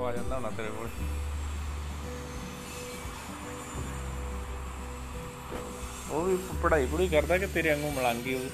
ਉਹ ਆ ਜਾਂਦਾ ਹੋਣਾ ਤੇਰੇ ਕੋਲ ਉਹ ਵੀ ਪੜ੍ਹਾਈ ਪੜੂਈ ਕਰਦਾ ਕਿ ਤੇਰੇ ਵਾਂਗੂ ਮਲੰਗੀ ਉਹ ਵੀ?